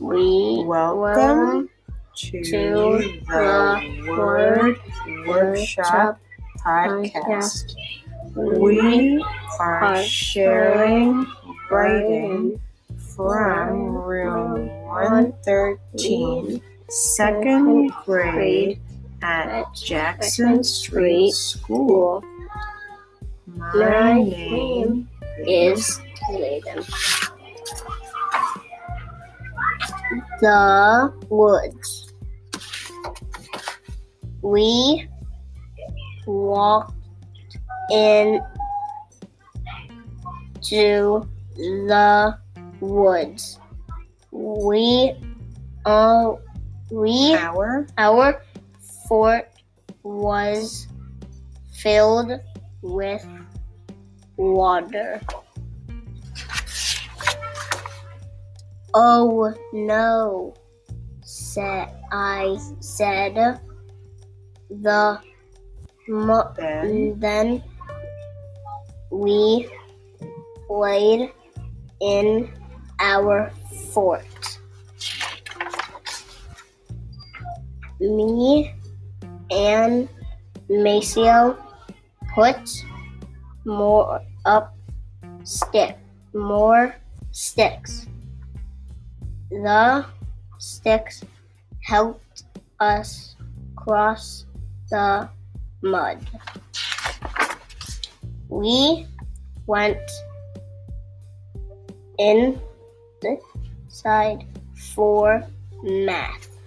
We Welcome to, to the Word Workshop podcast. We are sharing writing from room 113, second grade at Jackson Street School. My name is Layden. The woods. We walked in to the woods. We all we our our fort was filled with water. Oh no, said I said. The mo- then then we played in our fort. Me and Maceo put more up stick more sticks. The sticks helped us cross the mud. We went inside for math.